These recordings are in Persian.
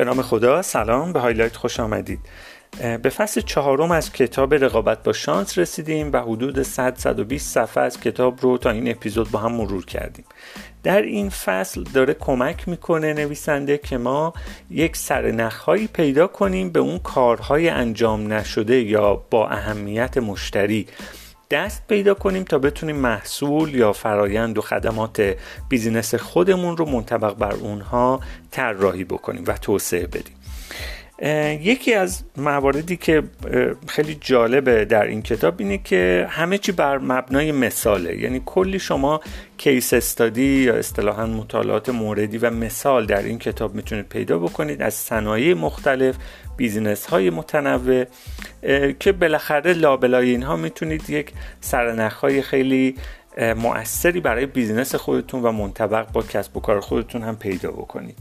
به نام خدا. سلام به هایلایت خوش آمدید. به فصل چهارم از کتاب رقابت با شانس رسیدیم و حدود 100 120 صفحه از کتاب رو تا این اپیزود با هم مرور کردیم. در این فصل داره کمک می‌کنه نویسنده که ما یک سرنخهایی پیدا کنیم به اون کارهای انجام نشده یا با اهمیت مشتری. دست پیدا کنیم تا بتونیم محصول یا فرایند و خدمات business خودمون رو منطبق بر اونها طراحی بکنیم و توسعه بدیم. یکی از مواردی که خیلی جالبه در این کتاب اینه که همه چی بر مبنای مثاله. یعنی کلی شما case study یا اصطلاحا مطالعات موردی و مثال در این کتاب می‌تونید پیدا بکنید از صنایع مختلف business های متنوع که بالاخره لابلای اینها می‌تونید یک سرنخ های خیلی مؤثری برای بیزینس خودتون و منطبق با کسب و کار خودتون هم پیدا بکنید.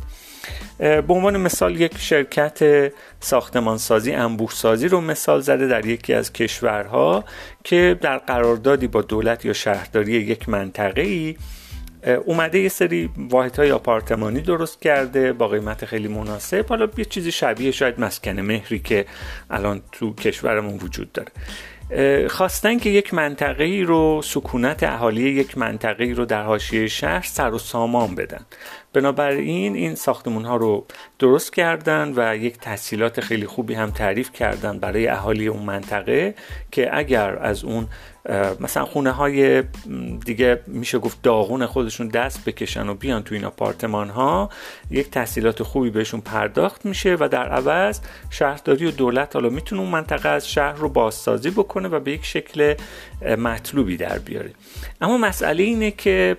به عنوان مثال یک شرکت ساختمانسازی انبوهسازی رو مثال زده در یکی از کشورها که در قراردادی با دولت یا شهرداری یک منطقه ای اومده یه سری های آپارتمانی درست کرده با قیمت خیلی مناسب. حالا یه چیزی شبیه شاید مسکن مهری که الان تو کشورمون وجود داره. خواستن که یک منطقه ای رو سکونت اهالی یک منطقه ای رو در حاشیه شهر سر و سامان بدن. بنابراین این ساختمون ها رو درست کردن و یک تحصیلات خیلی خوبی هم تعریف کردن برای اهالی اون منطقه که اگر از اون مثلا خونه های دیگه میشه گفت داغون خودشون دست بکشن و بیان تو این آپارتمان ها یک تحصیلات خوبی بهشون پرداخت میشه و در عوض شهرداری و دولت حالا می‌تونه اون منطقه از شهر رو بازسازی بکنه و به یک شکل مطلوبی در بیاره. اما مسئله اینه که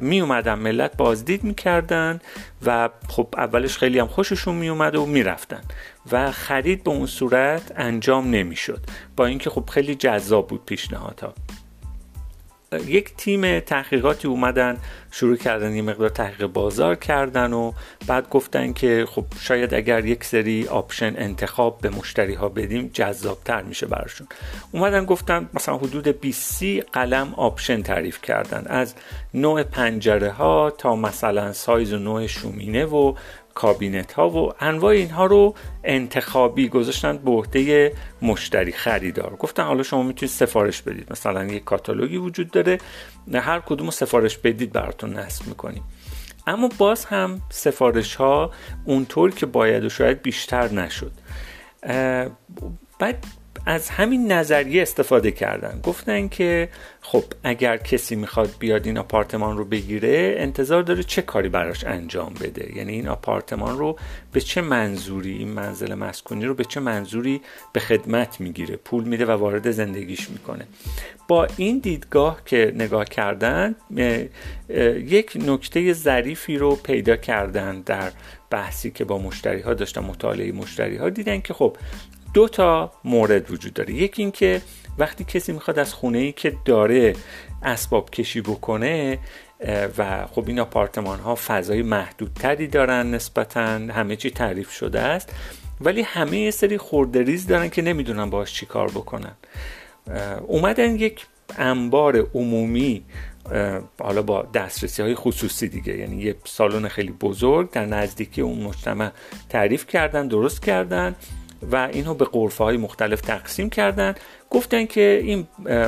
می اومدن ملت بازدید می‌کردن و خب اولش خیلی هم خوششون می اومد و می‌رفتن و خرید به اون صورت انجام نمی‌شد. با اینکه خب خیلی جذاب بود پیشنهادها. یک تیم تحقیقاتی اومدن شروع کردن یه مقدار تحقیق بازار کردن و بعد گفتن که خب شاید اگر یک سری option انتخاب به مشتری ها بدیم جذابتر میشه براشون. اومدن گفتن مثلا حدود 20 قلم option تعریف کردن. از نوع پنجره ها تا مثلا سایز و نوع شومینه و کابینت ها و انواع اینها رو انتخابی گذاشتن به عهده مشتری خریدار. گفتن حالا شما می‌تونید سفارش بدید. مثلا یک کاتالوگی وجود داره. هر کدوم سفارش بدید براتون. نصب می‌کنیم اما باز هم سفارش ها اونطور که باید و شاید بیشتر نشد. بعد از همین نظریه استفاده کردن. گفتن که خب اگر کسی می‌خواد بیاد این آپارتمان رو بگیره انتظار داره چه کاری براش انجام بده؟ یعنی این آپارتمان رو به چه منظوری این منزل مسکونی رو به چه منظوری به خدمت می‌گیره؟ پول میده و وارد زندگیش می‌کنه. با این دیدگاه که نگاه کردن یک نکته ظریفی رو پیدا کردن در بحثی که با مشتری ها داشتن مطالعه مشتری ها دیدن که خب دو تا مورد وجود داره. یکی اینکه وقتی کسی می‌خواد از خونه ای که داره اسباب کشی بکنه و خب این آپارتمان ها فضای محدودتری دارن نسبتا همه چی تعریف شده است ولی همه یه سری خوردریز دارن که نمی‌دونن باش چی کار بکنن. اومدن یک انبار عمومی حالا با دسترسی های خصوصی دیگه. یعنی یه سالن خیلی بزرگ در نزدیکی اون مجتمع تعریف کردن درست کردن. و اینو به قرفه های مختلف تقسیم کردن. گفتن که این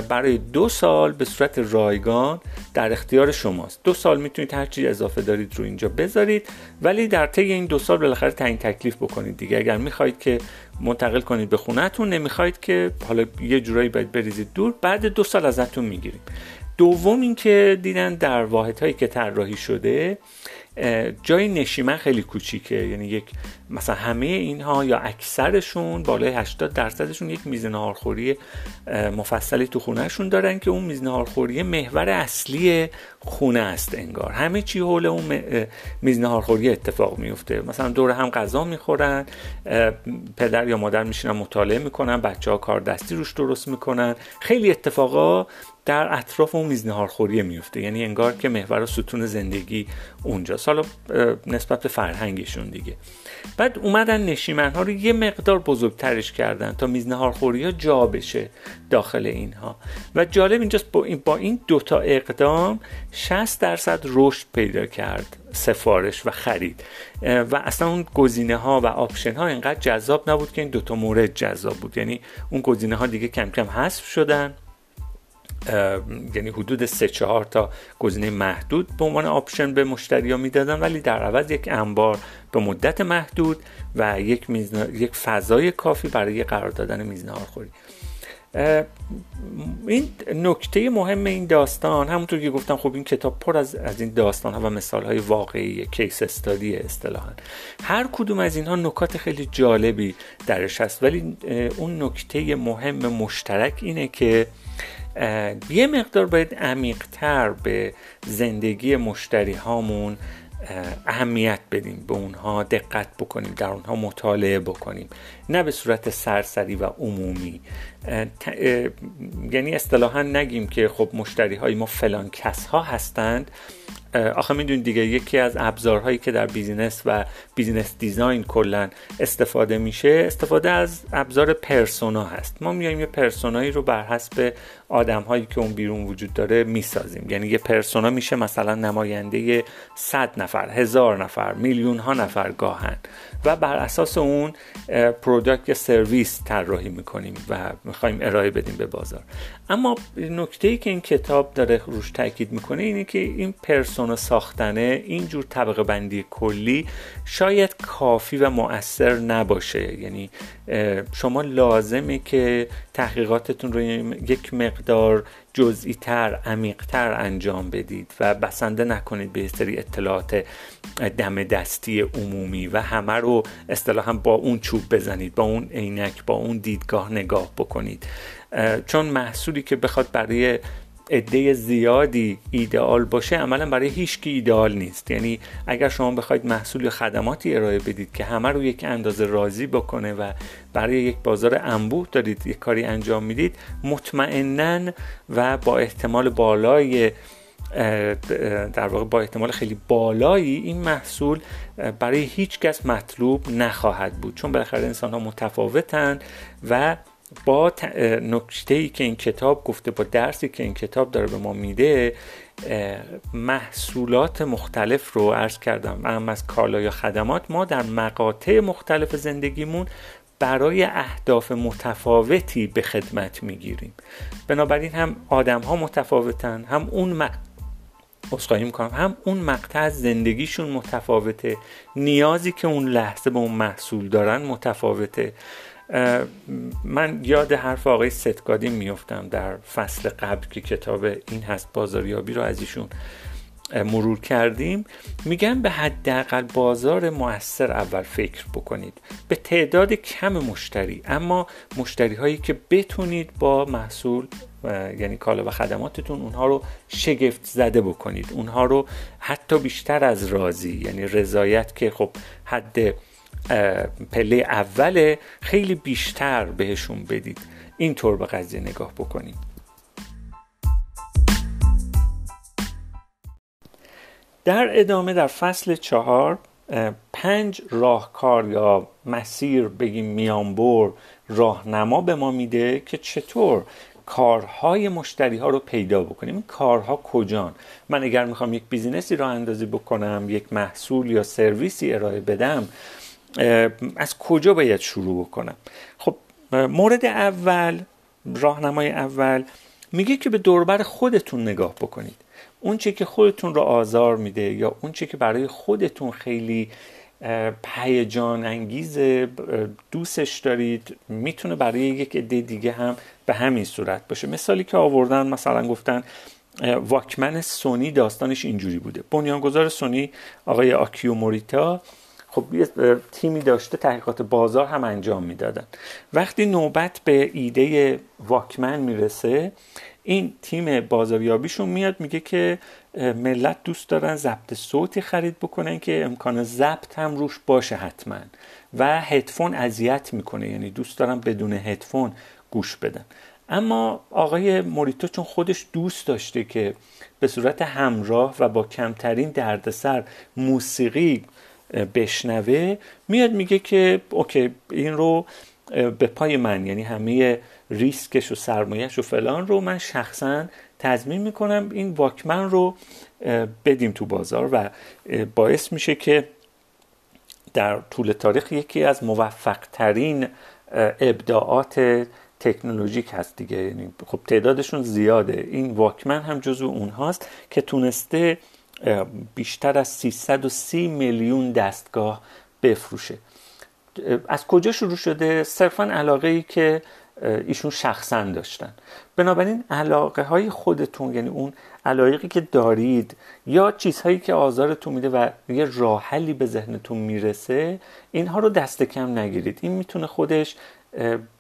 برای دو سال به صورت رایگان در اختیار شماست. دو سال می‌تونید هر چی اضافه دارید رو اینجا بذارید ولی در طی این دو سال بالاخره تعیین تکلیف بکنید دیگه. اگر می‌خواهید که منتقل کنید به خونهتون نمی‌خواهید که حالا یه جورایی باید بریزید دور بعد دو سال ازتون می‌گیریم. دوم اینکه دیدن در واحدهایی که طراحی شده جای نشیمن خیلی کوچیکه. یعنی یک مثلا همه اینها یا اکثرشون بالای 80 درصدشون یک میز نهارخوری مفصلی تو خونهشون دارن که اون میز نهارخوری محور اصلی خونه است انگار. همه چی حول اون میز نهارخوری اتفاق میفته. مثلا دور هم غذا می‌خورن پدر یا مادر میشینن مطالعه می‌کنن بچه ها کار دستی روش درست می‌کنن. خیلی اتفاقا در اطراف اون میزنهار خوریه میفته. یعنی انگار که محور و ستون زندگی اونجاست. حالا نسبت به فرهنگشون دیگه. بعد اومدن نشیمن ها رو یه مقدار بزرگترش کردن تا میزنهار خوری ها جا بشه داخل اینها. و جالب اینجاست با این, با این دوتا اقدام 60 درصد رشد پیدا کرد سفارش و خرید. و اصلا اون گزینه ها و option ها اینقدر جذاب نبود که این دوتا مورد جذاب بود. یعنی اون گزینه ها دیگه کم کم حذف شدن. یعنی حدود سه چهار تا گزینه محدود به عنوان option به مشتری ها می‌دادن ولی در عوض یک انبار به مدت محدود و یک, یک فضای کافی برای قرار دادن میز ناهارخوری این نکته مهم این داستان همونطور که گفتم خب این کتاب پر از, از این داستان ها و مثال های واقعی کیس استادی اصطلاحا. هر کدوم از اینها نکات خیلی جالبی درش هست ولی اون نکته مهم مشترک اینه که یه مقدار باید عمیقتر به زندگی مشتری هامون اهمیت بدیم به اونها دقت بکنیم در اونها مطالعه بکنیم. نه به صورت سرسری و عمومی. یعنی اصطلاحا نگیم که خب مشتری های ما فلان کس ها هستند آخه می‌دونید دیگه یکی از ابزارهایی که در business و business design کلا استفاده میشه استفاده از ابزار persona هست. ما میایم یه persona یی رو بر حسب آدم هایی که اون بیرون وجود داره می‌سازیم. یعنی یه persona میشه مثلا نماینده 100 نفر هزار نفر میلیون ها نفر گاهاً. و بر اساس اون product یا سرویس طراحی می‌کنیم و می‌خوایم ارائه بدیم به بازار. اما نکته ای که این کتاب داره روش تاکید می‌کنه اینه که این persona ساختنه اینجور طبقه بندی کلی شاید کافی و مؤثر نباشه. یعنی شما لازمه که تحقیقاتتون رو یک مقدار جزئی تر عمیق تر انجام بدید و بسنده نکنید به سری اطلاعات دم دستی عمومی و همه رو اصطلاحا با اون چوب بزنید با اون عینک با اون دیدگاه نگاه بکنید. چون محصولی که بخواد برای عده زیادی ایدئال باشه عملا برای هیچ کی ایدئال نیست. یعنی اگر شما بخواید محصول یا خدماتی ارائه بدید که همه رو یک اندازه راضی بکنه و برای یک بازار انبوه دارید یک کاری انجام می‌دید مطمئنا و با احتمال بالای در واقع با احتمال خیلی بالایی این محصول برای هیچ کس مطلوب نخواهد بود. چون بالاخره انسان ها متفاوتند و با نکته ای که این کتاب گفته با درسی که این کتاب داره به ما میده محصولات مختلف رو عرض کردم. هم از کالا یا خدمات ما در مقاطع مختلف زندگیمون برای اهداف متفاوتی به خدمت می‌گیریم. بنابراین هم آدم ها متفاوتن هم اون م... می‌کنم هم اون مقطع زندگیشون متفاوته. نیازی که اون لحظه به اون محصول دارن متفاوته. من یاد حرف آقای ستگادی میفتم در فصل قبل که کتاب این هست بازاریابی رو از ایشون مرور کردیم. میگن به حداقل بازار موثر اول فکر بکنید. به تعداد کم مشتری اما مشتری هایی که بتونید با محصول یعنی کالا و خدماتتون اونها رو شگفت زده بکنید. اونها رو حتی بیشتر از راضی یعنی رضایت که خب حد پله اوله خیلی بیشتر بهشون بدید. اینطور به قضیه نگاه بکنید در ادامه در فصل چهار پنج راهکار یا مسیر بگیم میانبر راهنما به ما میده که چطور کارهای مشتری ها رو پیدا بکنیم. این کارها کجان؟ من اگر می‌خوام یک بیزینسی را اندازی بکنم یک محصول یا سرویسی ارائه بدم از کجا باید شروع بکنم؟ خب مورد اول راهنمای اول میگه که به دوربر خودتون نگاه بکنید. اون چه که خودتون رو آزار میده یا اون چه که برای خودتون خیلی هیجان انگیز دوستش دارید می‌تونه برای یک عده دیگه هم به همین صورت باشه. مثالی که آوردن مثلا گفتن واکمن سونی داستانش اینجوری بوده. بنیانگذار سونی آقای آکیو موریتا خب یه تیمی داشته تحقیقات بازار هم انجام می‌دادن. وقتی نوبت به ایده واکمن می‌رسه این تیم بازاریابیشون میاد میگه که ملت دوست دارن ضبط صوتی خرید بکنن که امکان ضبط هم روش باشه حتما. و هدفون اذیت می‌کنه یعنی دوست دارن بدون هدفون گوش بدن. اما آقای موریتو چون خودش دوست داشته که به صورت همراه و با کمترین دردسر موسیقی بشنوه میاد میگه که اوکی این رو به پای من یعنی همه ریسکش و سرمایهش و فلان رو من شخصا تضمین می‌کنم این واکمن رو بدیم تو بازار و باعث میشه که در طول تاریخ یکی از موفق ترین ابداعات تکنولوژیک هست دیگه. یعنی خب تعدادشون زیاده. این واکمن هم جزو اونهاست که تونسته بیشتر از 330 میلیون دستگاه بفروشه. از کجا شروع شده؟ صرفا علاقه ای که ایشون شخصا داشتن. بنابراین علاقه های خودتون یعنی اون علایقی که دارید یا چیزهایی که آزارتون میده و یه راه حلی به ذهنتون می‌رسه اینها رو دست کم نگیرید. این می‌تونه خودش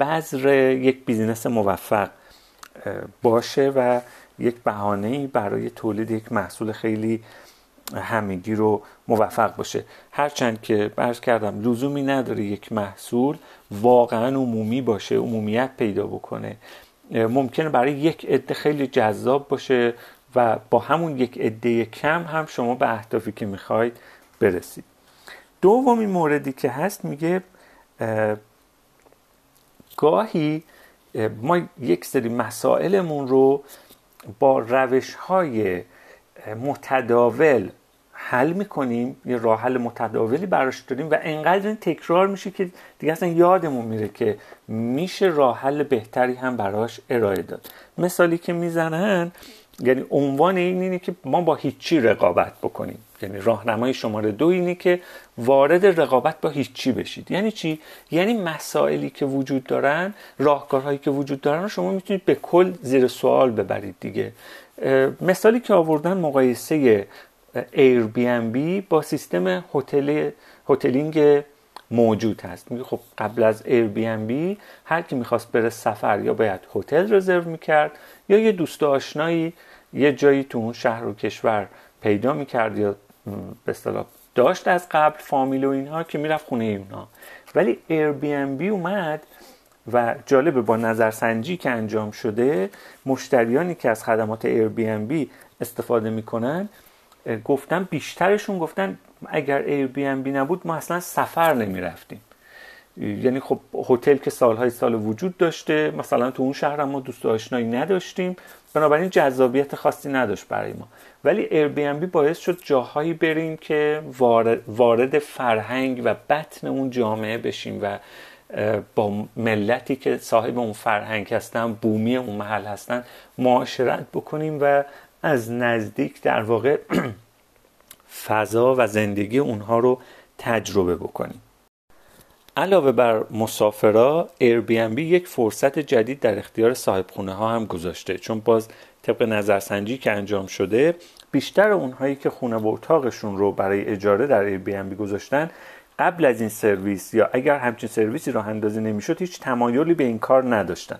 بذر یک بیزینس موفق باشه و یک بهانه برای تولید یک محصول خیلی همگی رو موفق باشه. هرچند که برش کردم لزومی نداره یک محصول واقعا عمومی باشه عمومیت پیدا بکنه. ممکنه برای یک عده خیلی جذاب باشه و با همون یک عده کم هم شما به اهدافی که می‌خواید برسید. دومین موردی که هست میگه گاهی ما یک سری مسائلمون رو با روش های متداول حل می‌کنیم یه راه حل متداولی براش داریم و انقدر این تکرار میشه که دیگه اصلا یادمون میره که میشه راه حل بهتری هم براش ارائه داد. مثالی که می‌زنن یعنی عنوان این اینه که ما با هیچی رقابت بکنیم. یعنی راهنمای شماره دو اینه که وارد رقابت با هیچی بشید. یعنی چی؟ یعنی مسائلی که وجود دارن راهکارهایی که وجود دارن شما می‌تونید به کل زیر سوال ببرید دیگه. مثالی که آوردن مقایسه بی با سیستم هتل هتلینگ موجود هست. میگه خب قبل از بی هر کی می‌خواست بره سفر یا باید هتل رزرو می‌کرد یا یه دوست آشنایی یه جایی تو اون شهر و کشور پیدا می‌کرد یا به اصطلاح داشت از قبل فامیل و اینها که می‌رفت خونه اونها. ولی بی اومد و جالبه با نظرسنجی که انجام شده مشتریانی که از خدمات بی استفاده می‌کنن گفتن بیشترشون گفتن اگر بی نبود ما اصلا سفر نمی رفتیم یعنی خب هتل که سالهای سال وجود داشته مثلا تو اون شهر ما دوست آشنایی نداشتیم. بنابراین جذابیت خاصی نداشت برای ما. ولی بی باعث شد جاهایی بریم که وارد فرهنگ و بطن اون جامعه بشیم و با ملتی که صاحب اون فرهنگ هستن بومی اون محل هستن معاشرت بکنیم و از نزدیک در واقع فضا و زندگی اونها رو تجربه بکنیم. علاوه بر مسافرا Airbnb یک فرصت جدید در اختیار صاحب خونه ها هم گذاشته چون باز طبق نظرسنجی که انجام شده بیشتر اونهایی که خونه و اتاقشون رو برای اجاره در Airbnb گذاشتن قبل از این سرویس یا اگر همچین سرویسی راه اندازی نمی‌شد هیچ تمایلی به این کار نداشتن.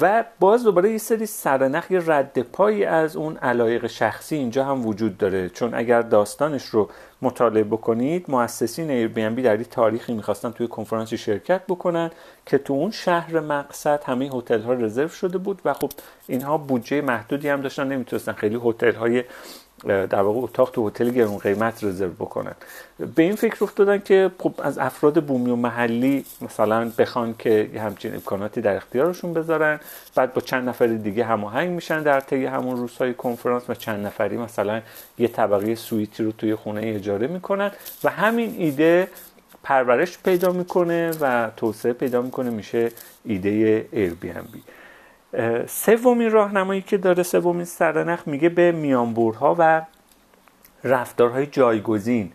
و باز دوباره یه سری سرنخ یه رد پایی از اون علایق شخصی اینجا هم وجود داره. چون اگر داستانش رو مطالعه بکنید مؤسسین ایربی در این تاریخی می‌خواستن توی کنفرانسی شرکت بکنن که تو اون شهر مقصد همه هتل ها رزرو شده بود و خب اینها بودجه محدودی هم داشتن نمی‌تونستن خیلی هتل های در واقع اتاق تو هتل گرون قیمت رزرو بکنن. به این فکر افتادن که خب از افراد بومی و محلی مثلا بخوان که همچین امکاناتی در اختیارشون بذارن بعد با چند نفر دیگه هماهنگ میشن در طی همون روزهای کنفرانس و چند نفری مثلا یه طبقه سویتی رو توی خونه اجاره می‌کنن و همین ایده پرورش پیدا می‌کنه و توسعه پیدا می‌کنه میشه ایده Airbnb. سومین راهنمایی که داره سومین سرنخ میگه به میانبورها و رفتارهای جایگزین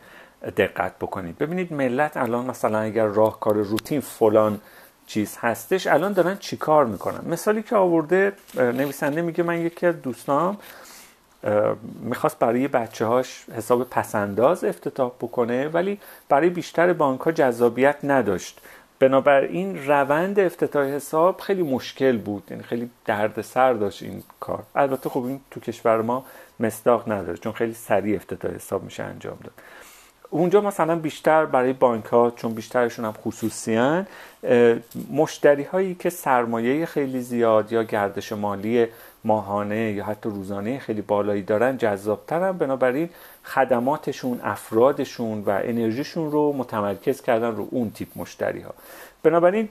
دقت بکنید. ببینید ملت الان مثلا اگر راهکار روتین فلان چیز هستش الان دارن چیکار می‌کنن؟ مثالی که آورده نویسنده میگه من یکی از دوستام می‌خواست برای بچه هاش حساب پسنداز افتتاح بکنه ولی برای بیشتر بانک ها جذابیت نداشت. بنابراین روند افتتاح حساب خیلی مشکل بود. یعنی خیلی دردسر داشت این کار. البته خب این تو کشور ما مصداق نداره چون خیلی سریع افتتاح حساب میشه انجام داد. اونجا مثلا بیشتر برای بانک ها چون بیشترشون هم خصوصی مشتری هایی که سرمایه خیلی زیاد یا گردش مالی ماهانه یا حتی روزانه خیلی بالایی دارن جذابترن. بنابراین خدماتشون افرادشون و انرژیشون رو متمرکز کردن رو اون تیپ مشتری ها بنابراین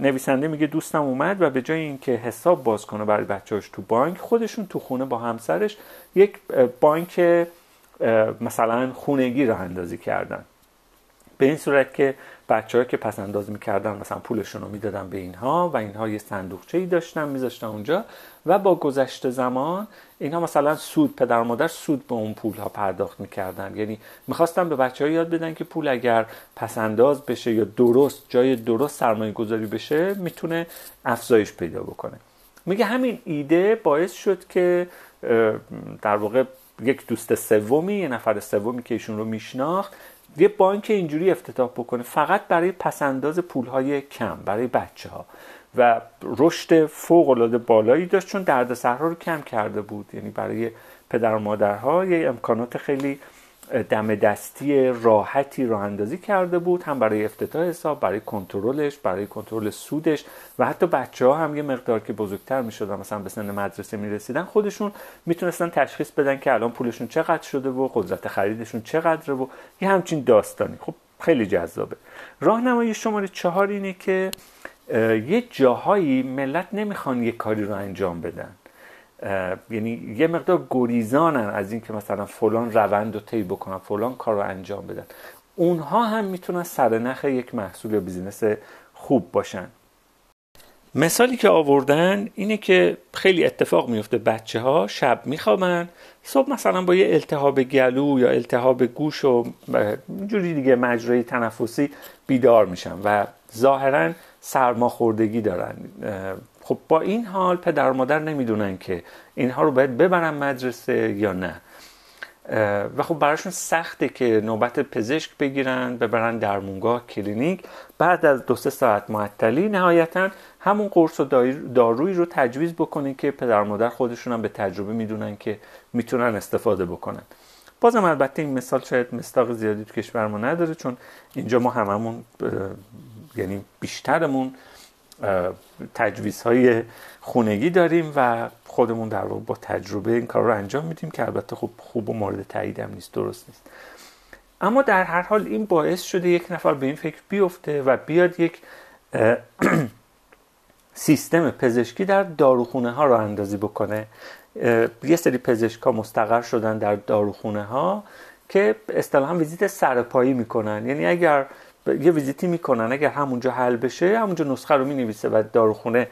نویسنده میگه دوستم اومد و به جای اینکه حساب باز کنه برای بچه‌هاش تو بانک خودشون تو خونه با همسرش یک بانک مثلا خونگی را اندازی کردن. به این صورت که بچه که پس انداز می‌کردن مثلا پولشون رو می‌دادن به اینها و اینها یه صندوقچه ای داشتن میذاشتن اونجا و با گذشت زمان اینها مثلا سود پدر مادر سود به اون پول ها پرداخت می‌کردن. یعنی می‌خواستن به بچه یاد بدن که پول اگر پس انداز بشه یا درست جای درست سرمایه گذاری بشه می‌تونه افزایش پیدا بکنه. میگه همین ایده باعث شد که در واقع یک دوست سومی یه نفر سومی که ایشون رو میشناخت یه بانک اینجوری افتتاح بکنه فقط برای پسنداز پولهای کم برای بچه ها و رشد فوق العاده بالایی داشت چون دردسرها رو کم کرده بود. یعنی برای پدر و مادرها یه امکانات خیلی دم دستی راحتی راه اندازی کرده بود هم برای افتتاح حساب برای کنترلش برای کنترل سودش و حتی بچه ها هم یه مقدار که بزرگتر می شدن مثلا به سن مدرسه می رسیدن خودشون می‌تونستن تشخیص بدن که الان پولشون چقدر شده و قدرت خریدشون چقدره و یه همچین داستانی. خب خیلی جذابه. راهنمای شماره چهار اینه که یه جاهایی ملت نمی‌خوان یه کاری رو انجام بدن. یعنی یه مقدار گریزانن از اینکه مثلا فلان روند رو طی بکنن فلان کار رو انجام بدن. اونها هم می‌تونن سرنخ یک محصول یا بیزینس خوب باشن. مثالی که آوردن اینه که خیلی اتفاق میفته بچه ها شب میخوابن صبح مثلا با یه التهاب گلو یا التهاب گوش و جوری دیگه مجرای تنفسی بیدار میشن و ظاهرا سرماخوردگی دارن. خب با این حال پدر و مادر نمی‌دونن که اینها رو باید ببرن مدرسه یا نه. و خب براشون سخته که نوبت پزشک بگیرن ببرن درمونگاه کلینیک. بعد از دو سه ساعت معطلی نهایتا همون قرص و دارویی رو تجویز بکنین که پدر مادر خودشون هم به تجربه می‌دونن که می‌تونن استفاده بکنن. بازم البته این مثال شاید مستاق زیادی تو کشور ما نداره چون اینجا ما هممون یعنی بیشترمون تجویزهای خونگی داریم و خودمون در واقع با تجربه این کار رو انجام میدیم که البته خب خوب و مورد تایید هم نیست درست نیست. اما در هر حال این باعث شده یک نفر به این فکر بیفته و بیاد یک سیستم پزشکی در داروخونه ها رو اندازی بکنه. یه سری پزشک ها مستقر شدن در داروخونه ها که اصطلاحا ویزیت سرپایی می‌کنن. یعنی اگر یه ویزیتی می‌کنن. اگر همونجا حل بشه همونجا نسخه رو می‌نویسه و داروخونه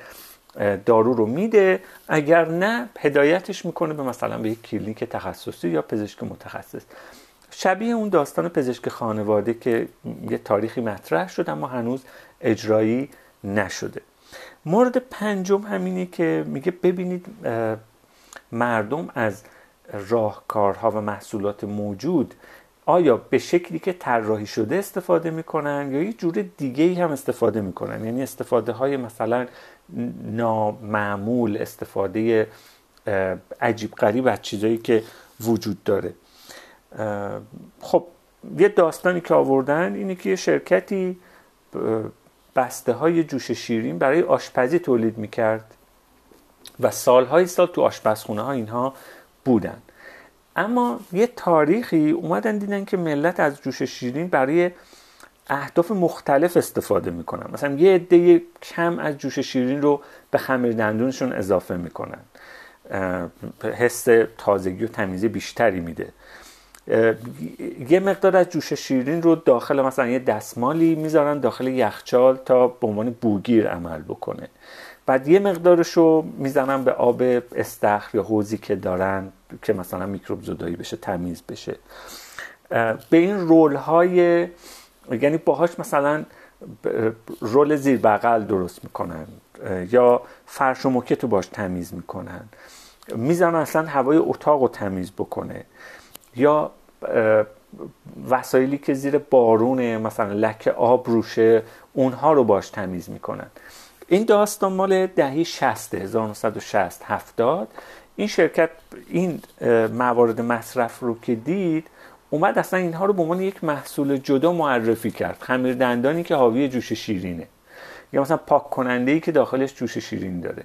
دارو رو میده. اگر نه هدایتش می‌کنه به مثلا به یک کلینیک تخصصی یا پزشک متخصص. شبیه اون داستان پزشک خانواده که یه تاریخی مطرح شد اما هنوز اجرایی نشده. مورد پنجم همینه که میگه ببینید مردم از راهکارها و محصولات موجود آیا به شکلی که طراحی شده استفاده می‌کنن یا یه جور دیگه ای هم استفاده می‌کنن؟ یعنی استفاده های مثلا نامعمول استفاده عجیب غریب از چیزایی که وجود داره. خب یه داستانی که آوردن اینه که یه شرکتی بسته های جوش شیرین برای آشپزی تولید می‌کرد و سالهای سال تو آشپزخونه ها اینها بودن. اما یه تاریخی اومدن دیدن که ملت از جوش شیرین برای اهداف مختلف استفاده می‌کنن. مثلا یه عده کم از جوش شیرین رو به خمیر دندونشون اضافه می‌کنن. حس تازگی و تمیزی بیشتری میده. یه مقدار از جوش شیرین رو داخل مثلا یه دستمالی می‌ذارن داخل یخچال تا به عنوان بوگیر عمل بکنه. بعد یه مقدارش رو می‌زنن به آب استخر یا حوزی که دارن که مثلا میکروب زدایی بشه تمیز بشه. به این رول های یعنی باهاش مثلا رول زیر بغل درست می‌کنن یا فرش و موکت رو باش تمیز می‌کنن. می‌زنن اصلا هوای اتاق رو تمیز بکنه. یا وسایلی که زیر بارونه مثلا لکه آب روشه اونها رو باش تمیز می‌کنن. این داستان مال دهی 60 1960 70 این شرکت این موارد مصرف رو که دید اومد اصلا اینها رو به عنوان یک محصول جدا معرفی کرد. خمیر دندانی که حاوی جوش شیرینه. یا مثلا پاک کننده ای که داخلش جوش شیرین داره.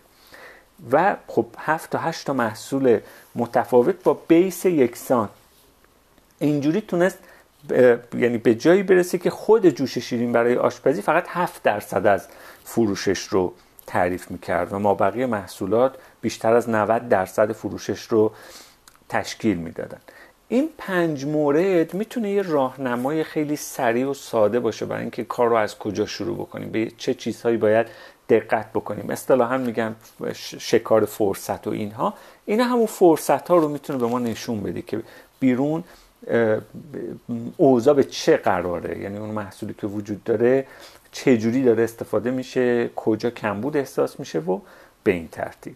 و خب هفت تا هشت تا محصول متفاوت با بیس یکسان. اینجوری تونست یعنی به جایی برسه که خود جوش شیرین برای آشپزی فقط 7 درصد از فروشش رو تعریف می‌کرد و ما بقیه محصولات بیشتر از 90 درصد فروشش رو تشکیل می‌دادن. این پنج مورد می‌تونه یه راهنمای خیلی سریع و ساده باشه برای اینکه کار رو از کجا شروع بکنیم به چه چیزهایی باید دقت بکنیم. اصطلاحا میگن شکار فرصت و اینها. اینا همون فرصت ها رو می‌تونه به ما نشون بده که بیرون اوضاع به چه قراره؟ یعنی اون محصولی که وجود داره چه جوری داره استفاده میشه؟ کجا کمبود احساس میشه؟ و به این ترتیب.